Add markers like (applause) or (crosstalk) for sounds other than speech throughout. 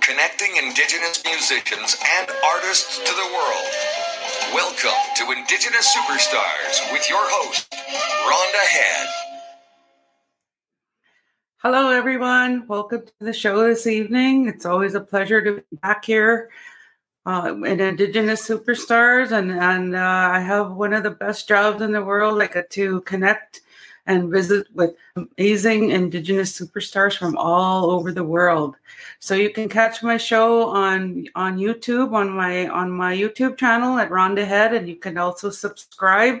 Connecting Indigenous musicians and artists to the world. Welcome to Indigenous Superstars with your host, Rhonda Head. Hello, everyone. Welcome to the show this evening. It's always a pleasure to be back here uh, in Indigenous Superstars, and and uh, I have one of the best jobs in the world. I get to connect and visit with amazing Indigenous superstars from all over the world. So you can catch my show on on YouTube on my on my YouTube channel at Rhonda Head, and you can also subscribe.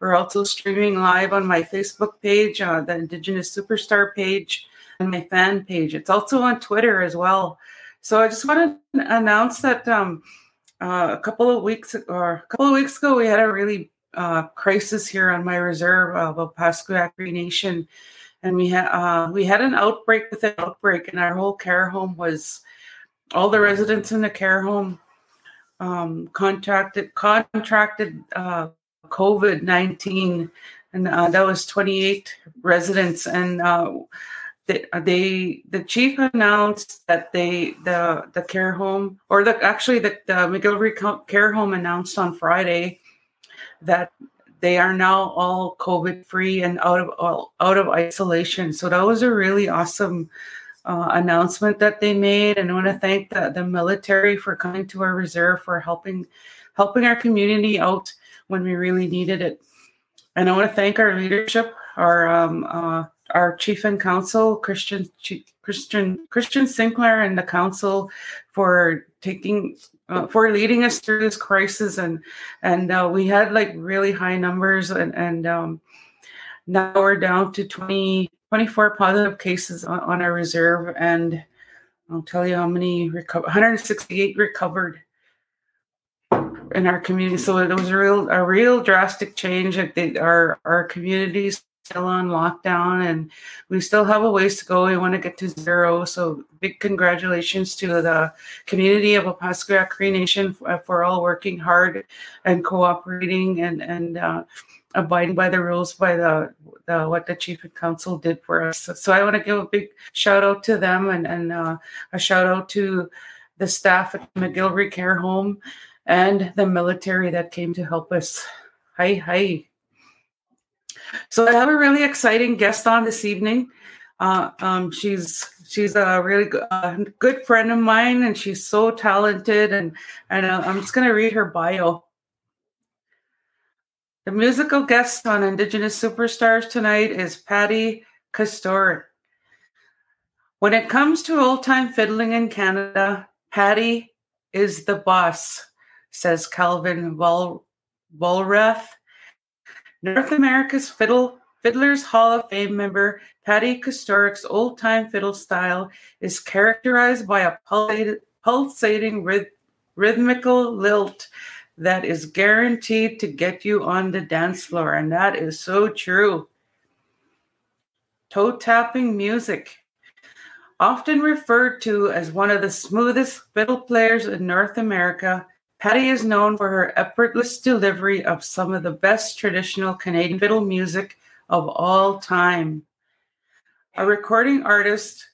We're also streaming live on my Facebook page, uh, the Indigenous Superstar page, and my fan page. It's also on Twitter as well. So I just want to announce that um, uh, a couple of weeks or a couple of weeks ago, we had a really uh, crisis here on my reserve of Opaskwayak Nation, and we had uh, we had an outbreak with an outbreak, and our whole care home was all the residents in the care home um, contracted contracted uh, COVID nineteen, and uh, that was twenty eight residents, and uh, they, they the chief announced that they the the care home or the actually the, the McGillivray care home announced on Friday that they are now all COVID free and out of all, out of isolation. So that was a really awesome uh, announcement that they made, and I want to thank the, the military for coming to our reserve for helping helping our community out when we really needed it. And I want to thank our leadership, our um, uh, our chief and council, Christian Christian Christian Sinclair, and the council for taking uh, for leading us through this crisis. And and uh, we had like really high numbers and and um, now we're down to 20 24 positive cases on, on our reserve. And i'll tell you how many recovered 168 recovered in our community. So it was a real a real drastic change at our our communities still on lockdown and we still have a ways to go. We want to get to zero. So big congratulations to the community of Opaskwayak Cree Nation for, for, all working hard and cooperating and, and uh, abiding by the rules by the, the, what the chief and council did for us. So, so I want to give a big shout out to them and, and uh, a shout out to the staff at McGillivray Care Home and the military that came to help us. Hi, hi. So I have a really exciting guest on this evening. Uh, um, she's she's a really good, uh, good friend of mine, and she's so talented. And and uh, I'm just going to read her bio. The musical guest on Indigenous Superstars tonight is Patty Kusturok. When it comes to old time fiddling in Canada, Patty is the boss, says Calvin Vol- Vollrath, North America's Fiddle Fiddlers Hall of Fame member Patty Kusturok's old time fiddle style is characterized by a pulsating rhythmical lilt that is guaranteed to get you on the dance floor. And that is so true. Toe tapping music. Often referred to as one of the smoothest fiddle players in North America, Patty is known for her effortless delivery of some of the best traditional Canadian fiddle music of all time. A recording artist,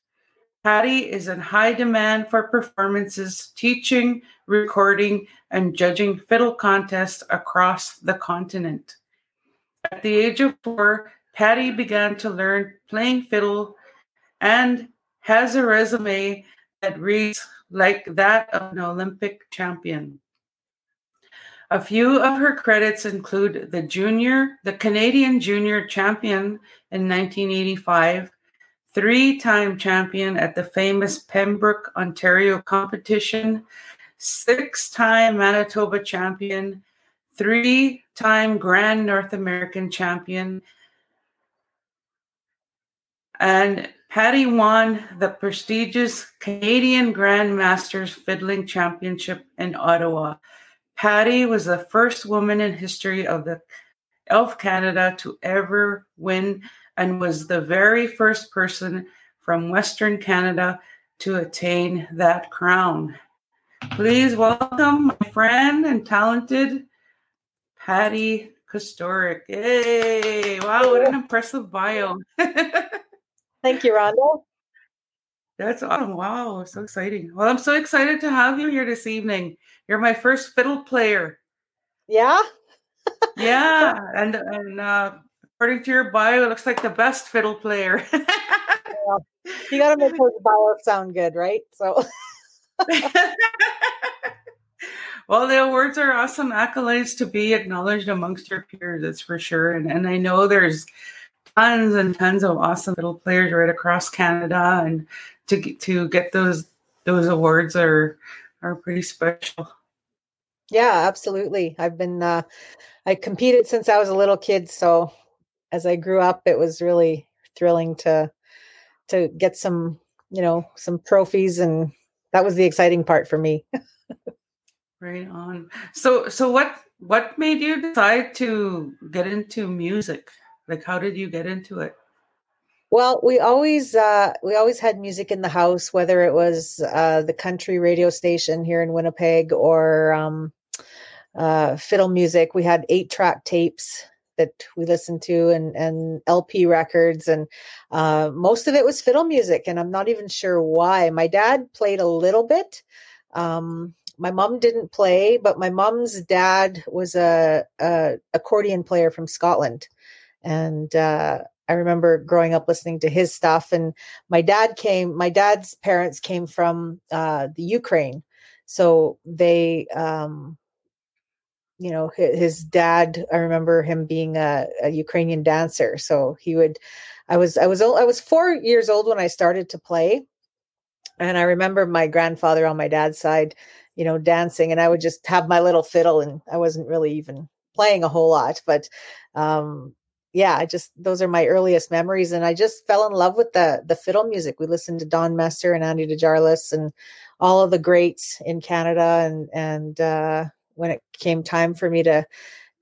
Patty is in high demand for performances, teaching, recording, and judging fiddle contests across the continent. At the age of four, Patty began to learn playing fiddle and has a resume that reads like that of an Olympic champion. A few of her credits include the junior, the Canadian junior champion in 1985, three-time champion at the famous Pembroke, Ontario competition, six-time Manitoba champion, three-time Grand North American champion, and Patty won the prestigious Canadian Grand Masters Fiddling Championship in Ottawa. Patty was the first woman in history of the Elf Canada to ever win and was the very first person from Western Canada to attain that crown. Please welcome my friend and talented Patty Kusturok. Yay! Wow, what an impressive bio. (laughs) Thank you, Rhonda. That's awesome. Wow, so exciting. Well, I'm so excited to have you here this evening. You're my first fiddle player. Yeah? yeah, and and uh, according to your bio, it looks like the best fiddle player. you got to make those bio sound good, right? So. (laughs) well, the awards are awesome accolades to be acknowledged amongst your peers, that's for sure. And and I know there's tons and tons of awesome fiddle players right across Canada, and to get, to get those those awards are are pretty special. Yeah, absolutely. I've been uh, I competed since I was a little kid, so as I grew up, it was really thrilling to to get some, you know, some trophies and that was the exciting part for me. (laughs) right on. So so what what made you decide to get into music? Like how did you get into it? Well, we always uh, we always had music in the house, whether it was uh, the country radio station here in Winnipeg or um, uh, fiddle music. We had eight track tapes that we listened to and, and LP records. And uh, most of it was fiddle music. And I'm not even sure why. My dad played a little bit. Um, my mom didn't play, but my mom's dad was a, a accordion player from Scotland. And uh, I remember growing up listening to his stuff. And my dad came, my dad's parents came from uh, the Ukraine. So they, um, you know his dad i remember him being a, a, ukrainian dancer so he would i was i was i was four years old when i started to play and i remember my grandfather on my dad's side you know dancing and i would just have my little fiddle and i wasn't really even playing a whole lot but um yeah i just those are my earliest memories and i just fell in love with the the fiddle music we listened to don messer and andy dejarlis and all of the greats in canada and and uh when it came time for me to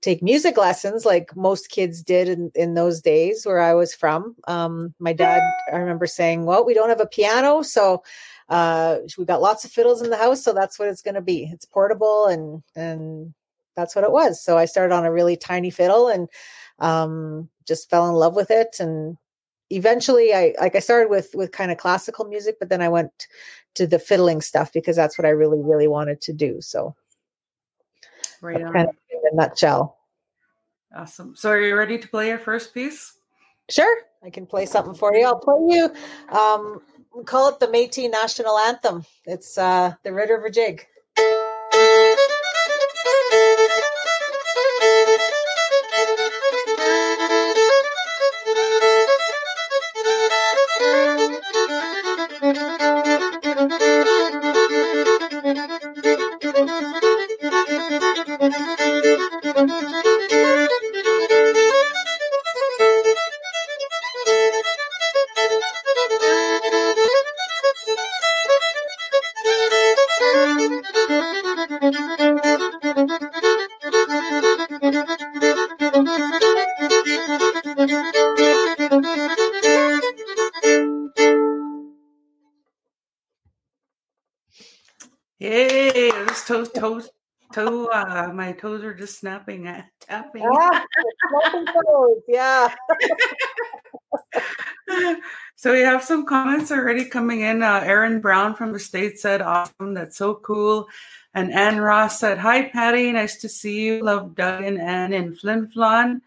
take music lessons like most kids did in, in those days where I was from. Um, my dad, I remember saying, well, we don't have a piano. So uh, we got lots of fiddles in the house. So that's what it's going to be. It's portable and, and that's what it was. So I started on a really tiny fiddle and um, just fell in love with it. And eventually I, like I started with, with kind of classical music, but then I went to the fiddling stuff because that's what I really, really wanted to do. So Right on. Kind of in a nutshell. Awesome. So are you ready to play your first piece? Sure. I can play something for you. I'll play you um call it the Métis National Anthem. It's uh the Red River Jig. Toes are just snapping at (laughs) tapping. Ah, toes, yeah. (laughs) so we have some comments already coming in. Uh, Aaron Brown from the state said, "Awesome, that's so cool." And Ann Ross said, "Hi, Patty, nice to see you. Love Doug and Ann in Flin Flon."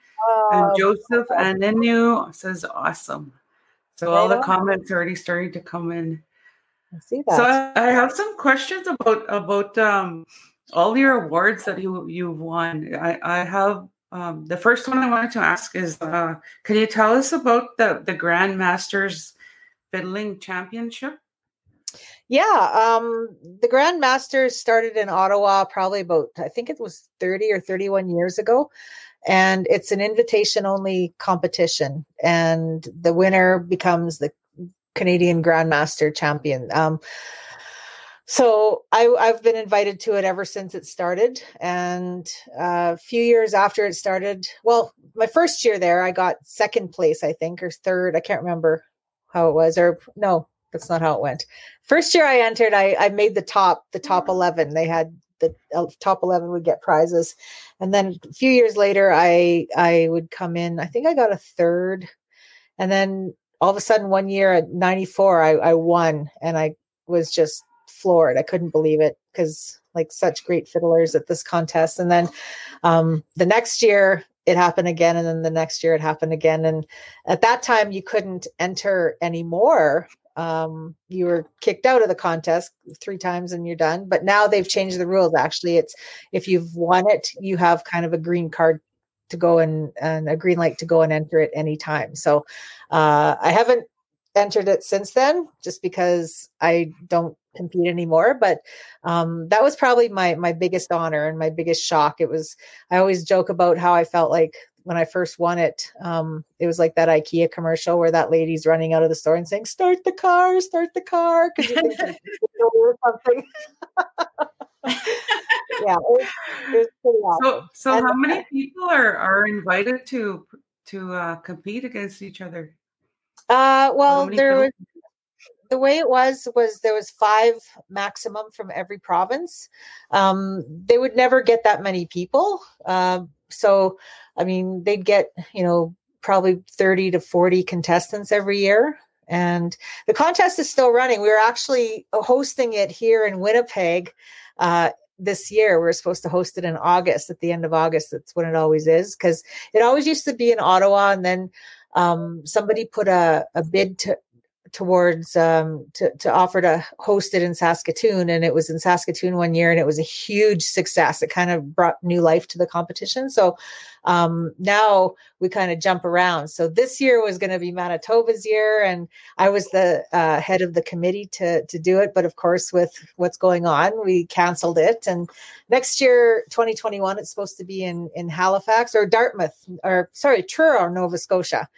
And Joseph and Aninu says, "Awesome." So all the comments are already starting to come in. I see that. So I have some questions about about um, all your awards that you you've won. I, I have um, the first one I wanted to ask is, uh, can you tell us about the the Grandmasters Fiddling Championship? Yeah, um, the Grandmasters started in Ottawa probably about I think it was thirty or thirty one years ago and it's an invitation only competition and the winner becomes the Canadian Grandmaster champion. Um, so I, have been invited to it ever since it started, and uh, a few years after it started, well, my first year there, I got second place, I think, or third. I can't remember how it was, or no, that's not how it went. First year I entered, I, I made the top, the top eleven. They had the uh, top 11 would get prizes and then a few years later i i would come in i think i got a third and then all of a sudden one year at 94 I, I won and I was just floored. I couldn't believe it because like such great fiddlers at this contest. And then um, the next year it happened again, and then the next year it happened again. And at that time you couldn't enter anymore. Um, you were kicked out of the contest three times and you're done. But now they've changed the rules. Actually, it's if you've won it, you have kind of a green card to go and, and a green light to go and enter it anytime. So uh, I haven't entered it since then just because I don't compete anymore but um, that was probably my my biggest honor and my biggest shock. It was I always joke about how I felt like when I first won it um, it was like that IKEA commercial where that lady's running out of the store and saying start the car start the car because you think something. (laughs) Yeah it was, it was so so and, how many people are are invited to to uh, compete against each other? Uh, well, there was the way it was was there was five maximum from every province. Um, they would never get that many people. Um, so, I mean, they'd get you know probably thirty to forty contestants every year. And the contest is still running. We were actually hosting it here in Winnipeg uh, this year. We are supposed to host it in August, at the end of August. That's when it always is, because it always used to be in Ottawa, and then um, somebody put a, a bid to, towards um, to, to offer to host it in Saskatoon. And it was in Saskatoon one year and it was a huge success. It kind of brought new life to the competition. So um, now we kind of jump around. So this year was going to be Manitoba's year, and I was the uh, head of the committee to to do it. But of course, with what's going on, we canceled it. And next year, 2021, it's supposed to be in in Halifax or Dartmouth, or sorry, Truro, Nova Scotia.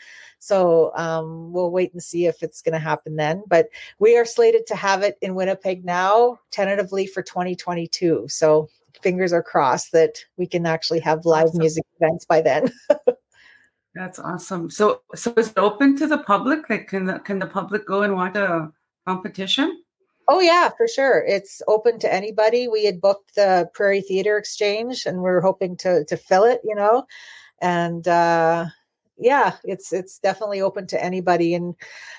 So um, we'll wait and see if it's going to happen then. But we are slated to have it in Winnipeg now, tentatively for 2022. So fingers are crossed that we can actually have live awesome. music events by then. (laughs) That's awesome. So, so is it open to the public? Like, can the, can the public go and watch a competition? Oh yeah, for sure. It's open to anybody. We had booked the Prairie Theater Exchange, and we are hoping to to fill it. You know, and uh, yeah, it's it's definitely open to anybody. And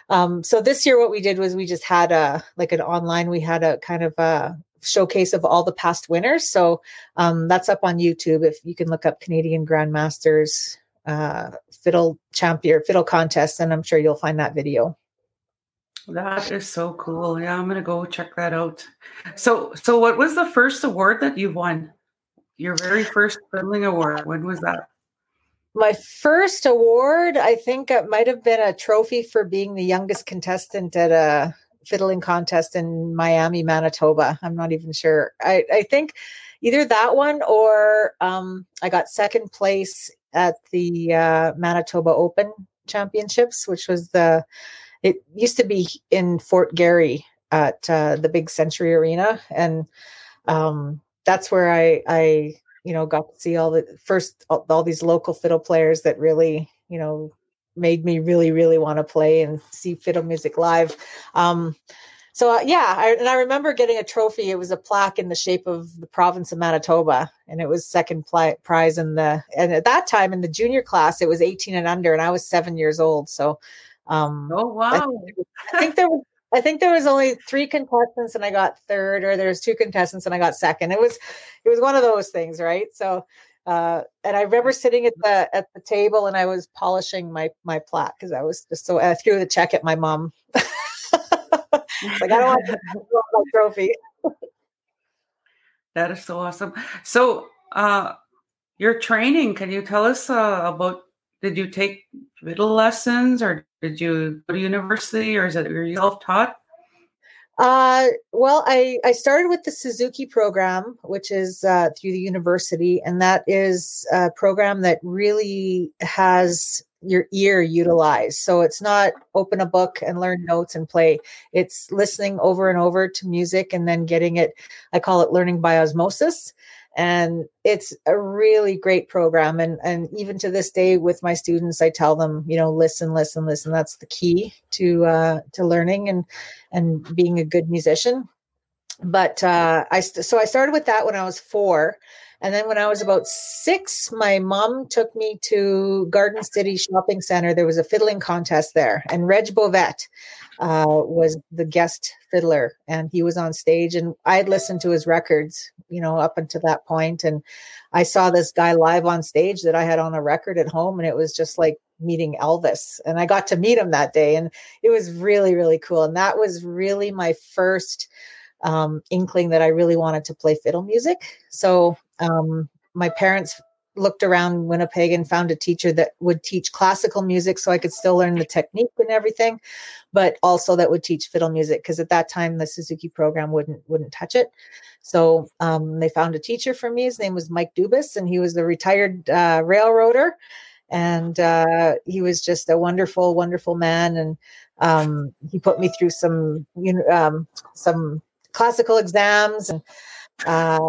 um, so this year, what we did was we just had a like an online. We had a kind of a showcase of all the past winners. So um, that's up on YouTube. If you can look up Canadian Grandmasters uh, fiddle champion fiddle contest, and I'm sure you'll find that video. That is so cool. Yeah, I'm gonna go check that out. So, so what was the first award that you won? Your very first fiddling award. When was that? My first award, I think it might have been a trophy for being the youngest contestant at a fiddling contest in Miami, Manitoba. I'm not even sure. I, I think either that one or um, I got second place at the uh, Manitoba Open Championships, which was the, it used to be in Fort Garry at uh, the big Century Arena. And um, that's where I, I, you know, got to see all the first, all, all these local fiddle players that really, you know, made me really really want to play and see fiddle music live. Um, so uh, yeah I, and i remember getting a trophy. It was a plaque in the shape of the province of manitoba and it was second pli- prize in the and at that time in the junior class it was 18 and under and i was seven years old. So um, oh wow. I think, I think there was I think there was only three contestants and I got third, or there's two contestants and I got second. It was, it was one of those things, right? So uh, and I remember sitting at the at the table and I was polishing my my plaque because I was just so I threw the check at my mom. (laughs) like I don't want (laughs) my trophy. that is so awesome. So uh your training, can you tell us uh, about did you take fiddle lessons or did you go to university or is it you self-taught? Uh, well, I, I started with the Suzuki program, which is uh, through the university, and that is a program that really has your ear utilized. So it's not open a book and learn notes and play. It's listening over and over to music and then getting it, I call it learning by osmosis and it's a really great program and and even to this day with my students i tell them you know listen listen listen that's the key to uh to learning and and being a good musician but uh, I st- so I started with that when I was four, and then when I was about six, my mom took me to Garden City Shopping Center. There was a fiddling contest there, and Reg Bouvette uh, was the guest fiddler, and he was on stage. And I had listened to his records, you know, up until that point, and I saw this guy live on stage that I had on a record at home, and it was just like meeting Elvis. And I got to meet him that day, and it was really, really cool. And that was really my first um, inkling that I really wanted to play fiddle music. So um, my parents looked around Winnipeg and found a teacher that would teach classical music so I could still learn the technique and everything, but also that would teach fiddle music because at that time the Suzuki program wouldn't wouldn't touch it. So um, they found a teacher for me. His name was Mike Dubas, and he was the retired uh, railroader, and uh, he was just a wonderful, wonderful man. And um, he put me through some you know um, some classical exams and. Uh,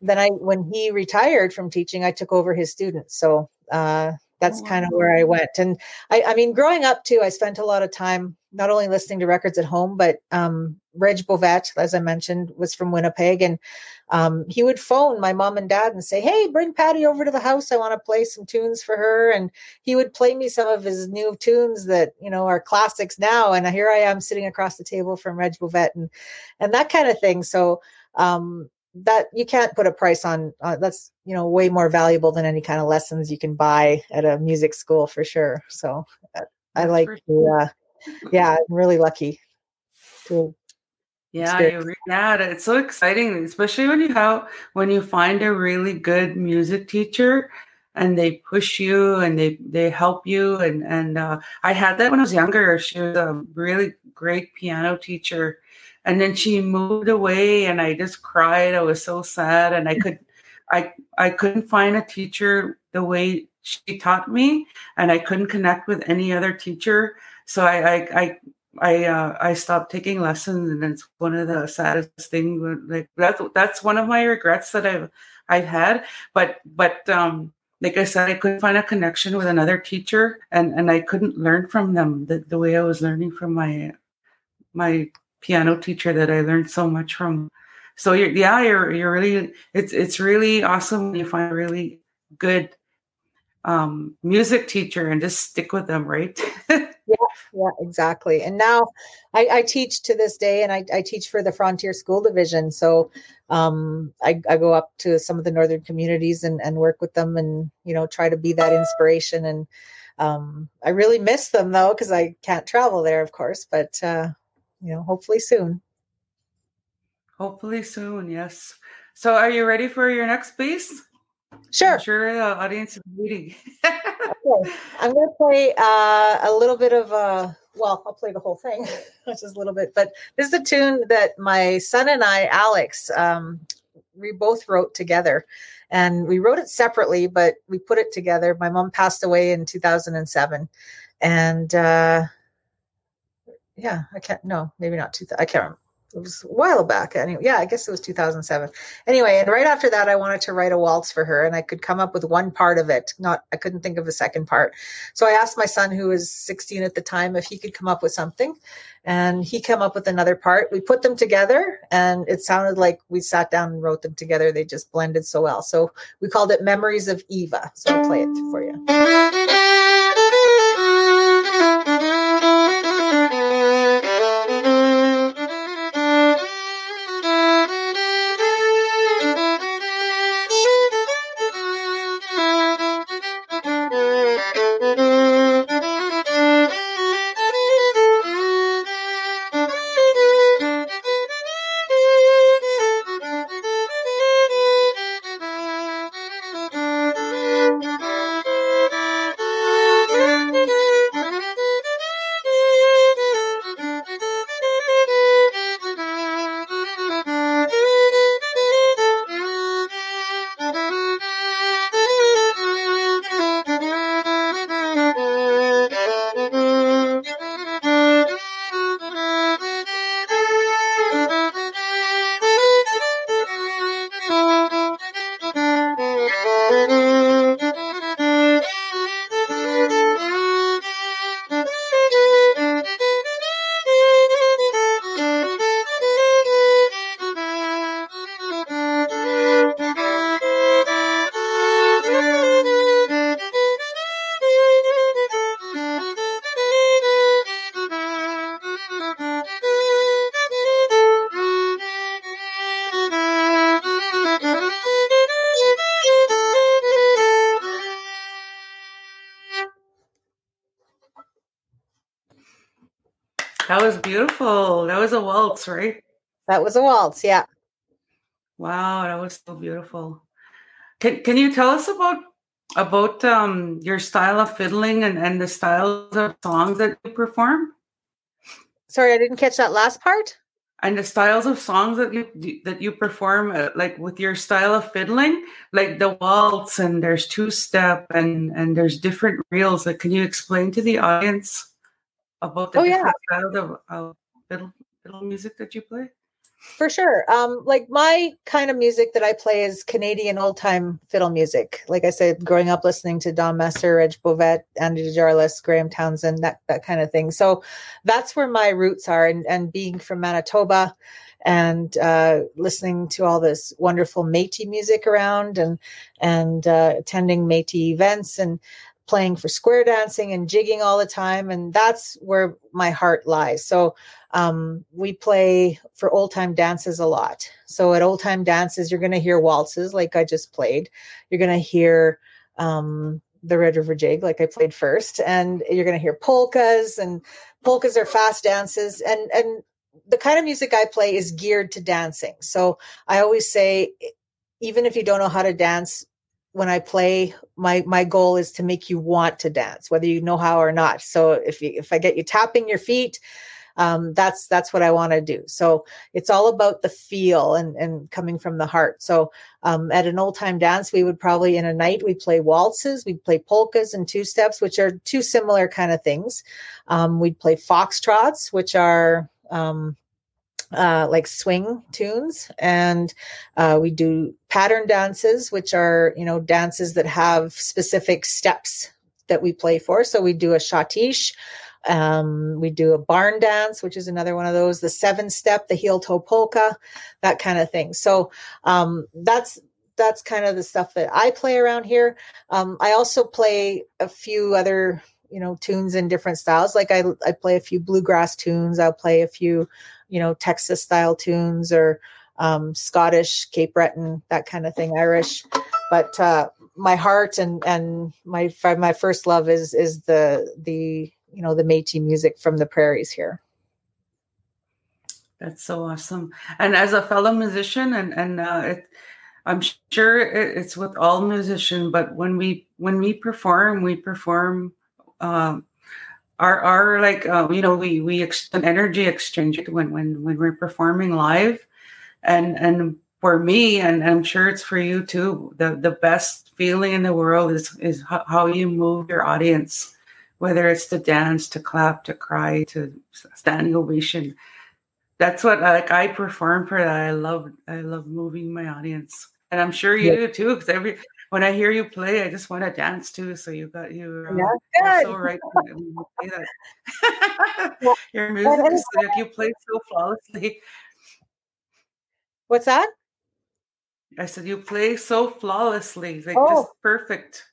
then I, when he retired from teaching, I took over his students. So uh, that's oh, kind of where I went. And I, I mean, growing up too, I spent a lot of time not only listening to records at home, but um, Reg Bouvette, as I mentioned, was from Winnipeg, and um, he would phone my mom and dad and say, "Hey, bring Patty over to the house. I want to play some tunes for her." And he would play me some of his new tunes that you know are classics now. And here I am sitting across the table from Reg Bouvette, and and that kind of thing. So um, that you can't put a price on uh, that's you know way more valuable than any kind of lessons you can buy at a music school for sure. So uh, i like to uh, yeah i'm really lucky to yeah you yeah it's so exciting especially when you have when you find a really good music teacher and they push you and they they help you. And and uh, i had that when i was younger. She was a really great piano teacher and then she moved away and i just cried i was so sad and i could i i couldn't find a teacher the way she taught me and i couldn't connect with any other teacher so i i i I, uh, I stopped taking lessons, and it's one of the saddest things. Like that's that's one of my regrets that I've I've had. But but um, like I said, I couldn't find a connection with another teacher, and and I couldn't learn from them the, the way I was learning from my my piano teacher that I learned so much from. So you're, yeah, you're you're really it's it's really awesome when you find a really good um, music teacher and just stick with them, right? (laughs) yeah, yeah, exactly. And now I, I, teach to this day, and I, I, teach for the Frontier School Division. So um, I, I, go up to some of the northern communities and, and work with them, and you know try to be that inspiration. And um, I really miss them though because I can't travel there, of course. But uh, you know, hopefully soon. Hopefully soon, yes. So, are you ready for your next piece? Sure. I'm sure the audience is waiting. okay. I'm going to play uh, a little bit of, uh, well, I'll play the whole thing, (laughs) which is a little bit, but this is a tune that my son and I, Alex, um, we both wrote together. And we wrote it separately, but we put it together. My mom passed away in 2007. And uh, yeah, I can't. No, maybe not two. I can't remember. It was a while back. Anyway, yeah, I guess it was 2007. Anyway, and right after that, I wanted to write a waltz for her, and I could come up with one part of it. Not, I couldn't think of a second part. So I asked my son, who was 16 at the time, if he could come up with something, and he came up with another part. We put them together, and it sounded like we sat down and wrote them together. They just blended so well. So we called it Memories of Eva. So I'll play it for you. That was beautiful. That was a waltz, right? That was a waltz, yeah. Wow, that was so beautiful. Can Can you tell us about about um, your style of fiddling and, and the styles of songs that you perform? Sorry, I didn't catch that last part. And the styles of songs that you that you perform, uh, like with your style of fiddling, like the waltz, and there's two step, and and there's different reels. Like, can you explain to the audience about the Oh, yeah. different styles of, of fiddle, fiddle music that you play? For sure. Um, like my kind of music that I play is Canadian old time fiddle music. Like I said, growing up listening to Don Messer, Reg Bouvette, Andy DeJarlis, Graham Townsend, that that kind of thing. So that's where my roots are. And and being from Manitoba and uh, listening to all this wonderful Métis music around and and uh, attending Métis events and playing for square dancing and jigging all the time. And that's where my heart lies. So um, we play for old time dances a lot. So at old time dances, you're going to hear waltzes like I just played. You're going to hear um, the Red River Jig like I played first, and you're going to hear polkas and polkas are fast dances and and the kind of music I play is geared to dancing. So I always say, even if you don't know how to dance, when I play, my my goal is to make you want to dance, whether you know how or not. So if you, if I get you tapping your feet, um, that's that's what I want to do. So it's all about the feel and and coming from the heart. So um, at an old time dance, we would probably in a night we play waltzes, we'd play polkas and two steps, which are two similar kind of things. Um, we'd play foxtrots, which are um, uh, like swing tunes, and uh, we do pattern dances, which are you know dances that have specific steps that we play for. So we do a schottische. Um, we do a barn dance, which is another one of those, the seven step, the heel toe polka, that kind of thing. So um, that's that's kind of the stuff that I play around here. Um, I also play a few other you know tunes in different styles. Like I I play a few bluegrass tunes. I'll play a few you know Texas style tunes or um, Scottish, Cape Breton, that kind of thing, Irish. But uh, my heart and and my my first love is is the the you know the Métis music from the prairies here. That's so awesome. And as a fellow musician, and and uh, it, I'm sure it, it's with all musicians, but when we when we perform, we perform. Um, our our like uh, you know we we ex- an energy exchange when when when we're performing live, and and for me and I'm sure it's for you too. The the best feeling in the world is is how, how you move your audience, whether it's to dance, to clap, to cry, to standing ovation that's what like I perform for that. I love I love moving my audience, and I'm sure you Yeah. do too. Because every when I hear you play, I just want to dance too. So you got you. Um, Yeah, so right when you say that. (laughs) Well, (laughs) Your music is like you play so flawlessly. What's that? I said you play so flawlessly, like Oh. just perfect.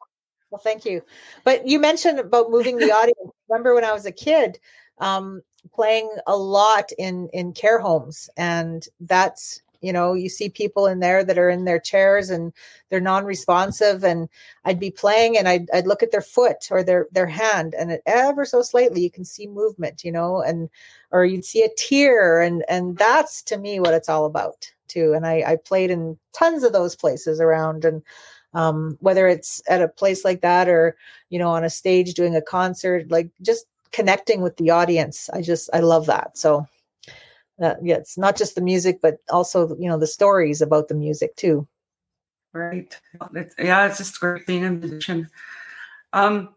Well, thank you. But you mentioned about moving the audience. Remember when I was a kid, um, playing a lot in in care homes, and that's you know you see people in there that are in their chairs and they're non-responsive, and I'd be playing and I'd I'd look at their foot or their their hand, and ever so slightly you can see movement, you know, and or you'd see a tear, and and that's to me what it's all about too. And I I played in tons of those places around and um, whether it's at a place like that or you know on a stage doing a concert like just connecting with the audience i just i love that so uh, yeah it's not just the music but also you know the stories about the music too Right. It's, yeah, it's just great being a musician. Um,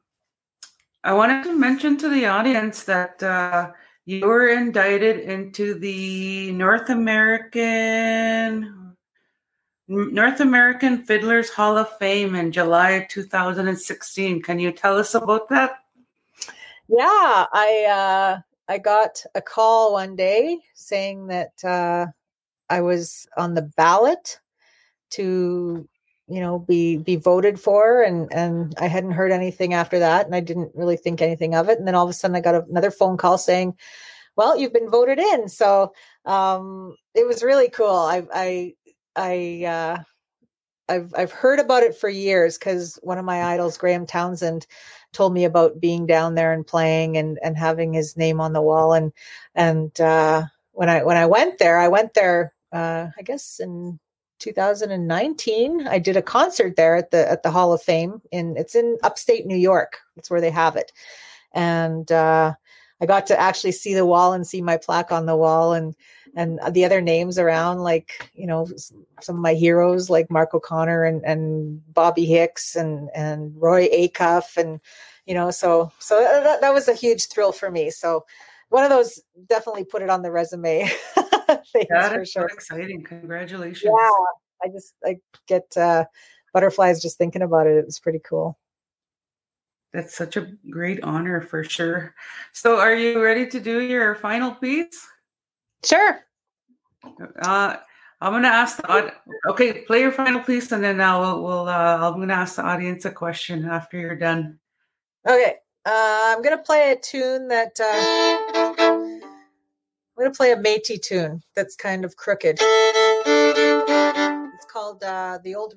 I wanted to mention to the audience that uh, you were indicted into the North American North American Fiddlers Hall of Fame in July 2016. Can you tell us about that? yeah i uh i got a call one day saying that uh i was on the ballot to you know be be voted for and and i hadn't heard anything after that and i didn't really think anything of it and then all of a sudden i got another phone call saying well you've been voted in. So um it was really cool. I i i uh I've I've heard about it for years because one of my idols, Graham Townsend, told me about being down there and playing and and having his name on the wall. And and uh, when I when I went there, I went there. Uh, I guess in 2019 i did a concert there at the at the hall of fame in it's in upstate new york that's where they have it and uh, i got to actually see the wall and see my plaque on the wall and and the other names around like you know some of my heroes like mark o'connor and and bobby hicks and and roy acuff and you know so so that, that was a huge thrill for me so one of those definitely put it on the resume (laughs) things that for sure. So exciting! Congratulations! Yeah, I just I get uh, butterflies just thinking about it. It was pretty cool. That's such a great honor for sure. So, are you ready to do your final piece? Sure. Uh, I'm gonna ask the okay, play your final piece, and then I'll we'll uh, I'm gonna ask the audience a question after you're done. Okay, uh, I'm gonna play a tune that uh, I'm going to play a Métis tune that's kind of crooked. It's called uh, The Old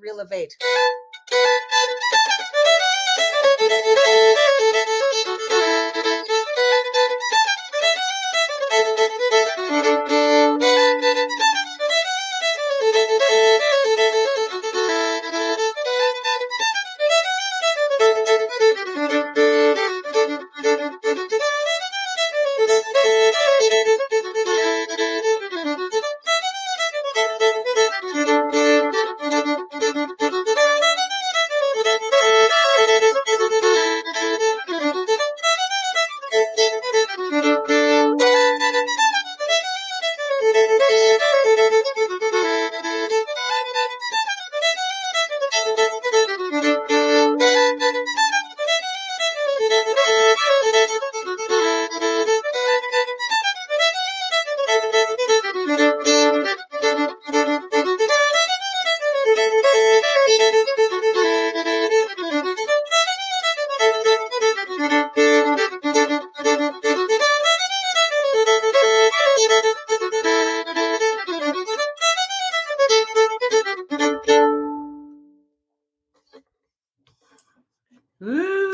Reel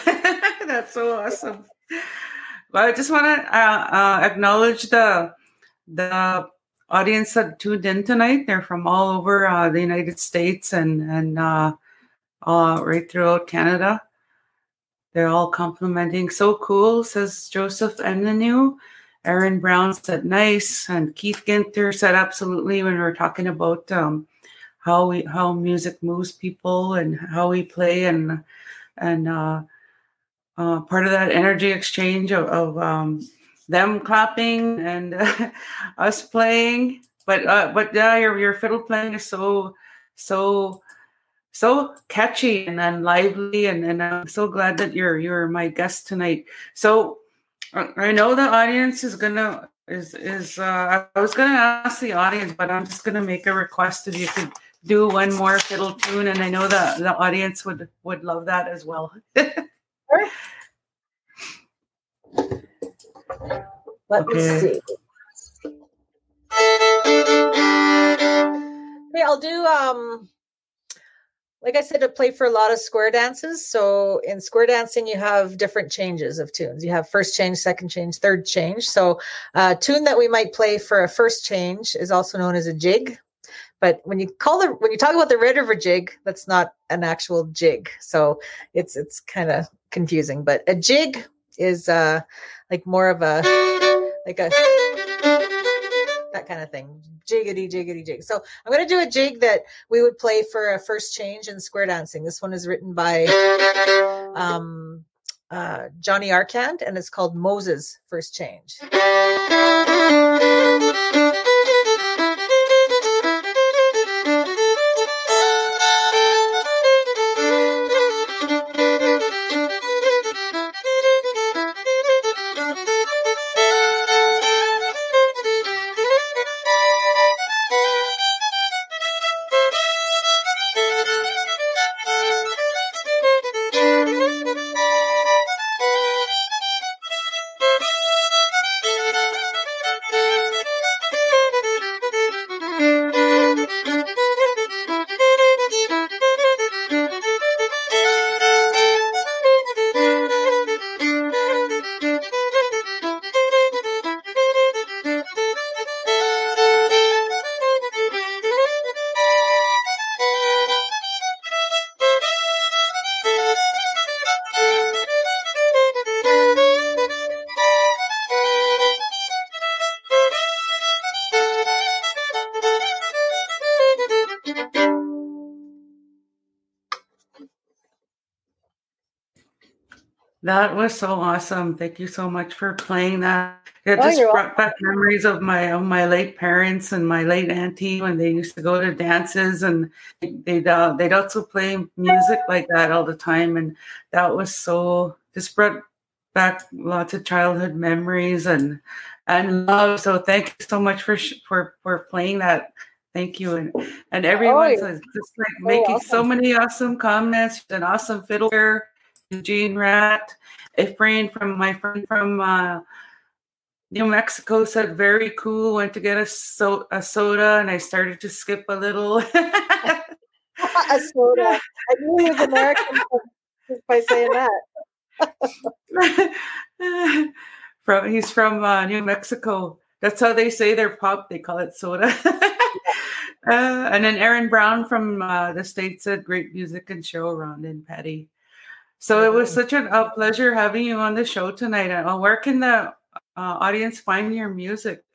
(laughs) so awesome. Well, I just want to uh, uh, acknowledge the the audience that tuned in tonight. They're from all over uh, the United States and and uh, right throughout Canada. They're all complimenting. So cool, says Joseph Enenu. Aaron Brown said nice, and Keith Ginter said absolutely when we were talking about um, how we how music moves people and how we play and and uh, uh, part of that energy exchange of, of um, them clapping and uh, (laughs) us playing. But uh, but yeah, your your fiddle playing is so so so catchy and, and lively, and, and I'm so glad that you're you're my guest tonight. So uh, I know the audience is gonna is is uh, I was gonna ask the audience, but I'm just gonna make a request if you could do one more fiddle tune, and I know the the audience would would love that as well. (laughs) Let okay. me see. Okay, I'll do um like I said, to play for a lot of square dances. So in square dancing, you have different changes of tunes. You have first change, second change, third change. So a uh, tune that we might play for a first change is also known as a jig. But when you call the when you talk about the Red River jig, that's not an actual jig. So it's it's kind of confusing. But a jig is uh like more of a like a that kind of thing jiggity jiggity jig so i'm going to do a jig that we would play for a first change in square dancing this one is written by um uh johnny arcand and it's called moses first change That was so awesome. Thank you so much for playing that. It Oh, just brought back memories of my of my late parents and my late auntie when they used to go to dances and they'd uh, they'd also play music like that all the time and that was so just brought back lots of childhood memories and and love. So thank you so much for sh- for for playing that. Thank you and and everyone's you're just like making so many awesome comments. An awesome fiddle player, Eugene Rat, A friend from my friend from. uh New Mexico said very cool. Went to get a so a soda, and I started to skip a little. (laughs) (laughs) a soda. I knew he was American (laughs) just by saying that. from he's from uh, New Mexico. That's how they say their pop. They call it soda. uh, and then Aaron Brown from uh, the states said great music and show, around in Patti. So it was such a, a pleasure having you on the show tonight. Uh, where can the uh, audience find your music?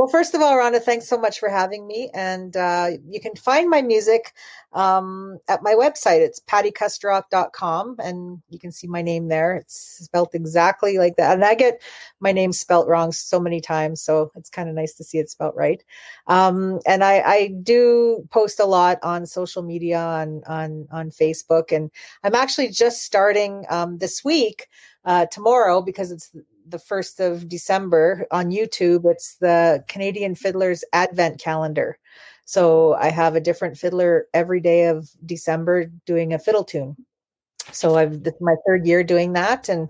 Well, first of all, Rhonda, thanks so much for having me. And uh, you can find my music um, at my website. It's pattikusturok.com, and you can see my name there. It's spelt exactly like that. And I get my name spelt wrong so many times, so it's kind of nice to see it spelt right. Um, and I, I do post a lot on social media, on on on Facebook, and I'm actually just starting um, this week, uh, tomorrow, because it's the 1st of December on YouTube. It's the Canadian Fiddlers Advent Calendar. So I have a different fiddler every day of December doing a fiddle tune. So I've this is my third year doing that, and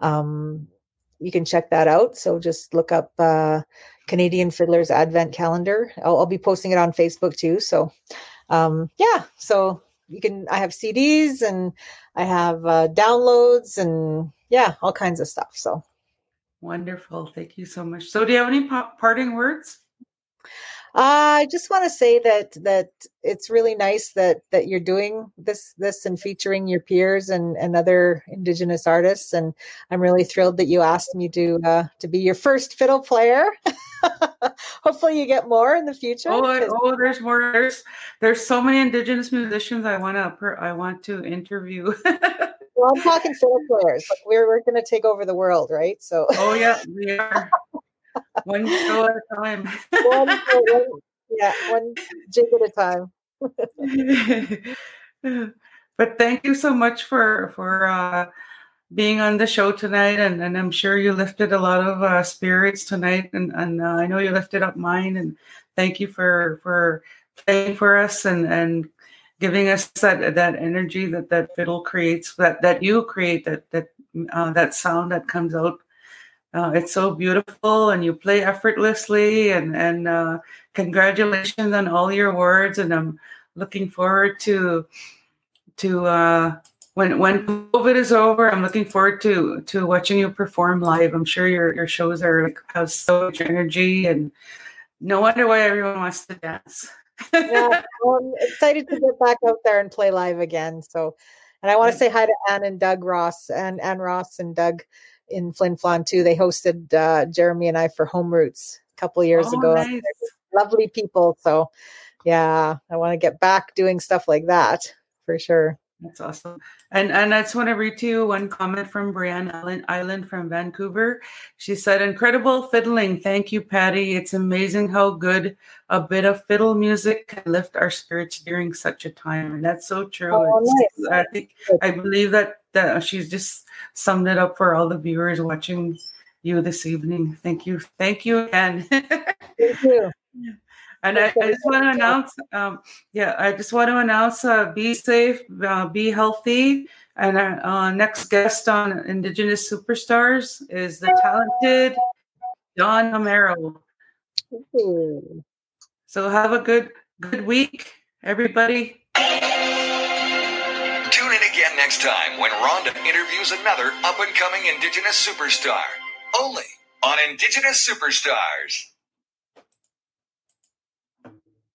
um, you can check that out. So just look up uh, Canadian Fiddlers Advent Calendar. I'll, I'll be posting it on Facebook too. So um, yeah, so you can. I have CDs and I have uh, downloads and yeah, all kinds of stuff. So Wonderful. Thank you so much. So, do you have any pa- parting words? I just want to say that that it's really nice that that you're doing this this and featuring your peers and and other indigenous artists and I'm really thrilled that you asked me to uh, to be your first fiddle player. (laughs) Hopefully you get more in the future. Oh, I, oh, there's more. There's there's so many indigenous musicians I want to I want to interview. (laughs) well, I'm talking fiddle players. Like we're we're going to take over the world, right? So (laughs) oh yeah, we are (laughs) one show at a time. one, one, yeah, one jig at a time. (laughs) but thank you so much for for uh, being on the show tonight, and, and I'm sure you lifted a lot of uh, spirits tonight, and and uh, I know you lifted up mine, and thank you for for playing for us and and giving us that that energy that that fiddle creates, that that you create, that that uh, that sound that comes out. Uh, it's so beautiful, and you play effortlessly, and and uh, congratulations on all your words, and I'm looking forward to to uh, when when COVID is over. I'm looking forward to to watching you perform live. I'm sure your your shows are like have so much energy, and no wonder why everyone wants to dance. Yeah, (laughs) I'm excited to get back out there and play live again. So, and I want to say hi to Anne and Doug Ross and Anne Ross and Doug in Flin Flon too. They hosted uh, Jeremy and I for Home Routes a couple years Oh, ago. nice. Lovely people. So, yeah, I want to get back doing stuff like that for sure. That's awesome. And and I just want to read to you one comment from Brianne Island, Island from Vancouver. She said, Incredible fiddling. Thank you, Patti. It's amazing how good a bit of fiddle music can lift our spirits during such a time. And that's so true. Oh, nice. I think I believe that that she's just summed it up for all the viewers watching you this evening. Thank you. Thank you again. (laughs) Thank you. And I, I just want to announce, um, yeah, I just want to announce, uh, be safe, uh, be healthy. And our uh, next guest on Indigenous Superstars is the talented Don Amero. Ooh. So have a good, good week, everybody. Tune in again next time when Rhonda interviews another up and coming Indigenous superstar. Only on Indigenous Superstars.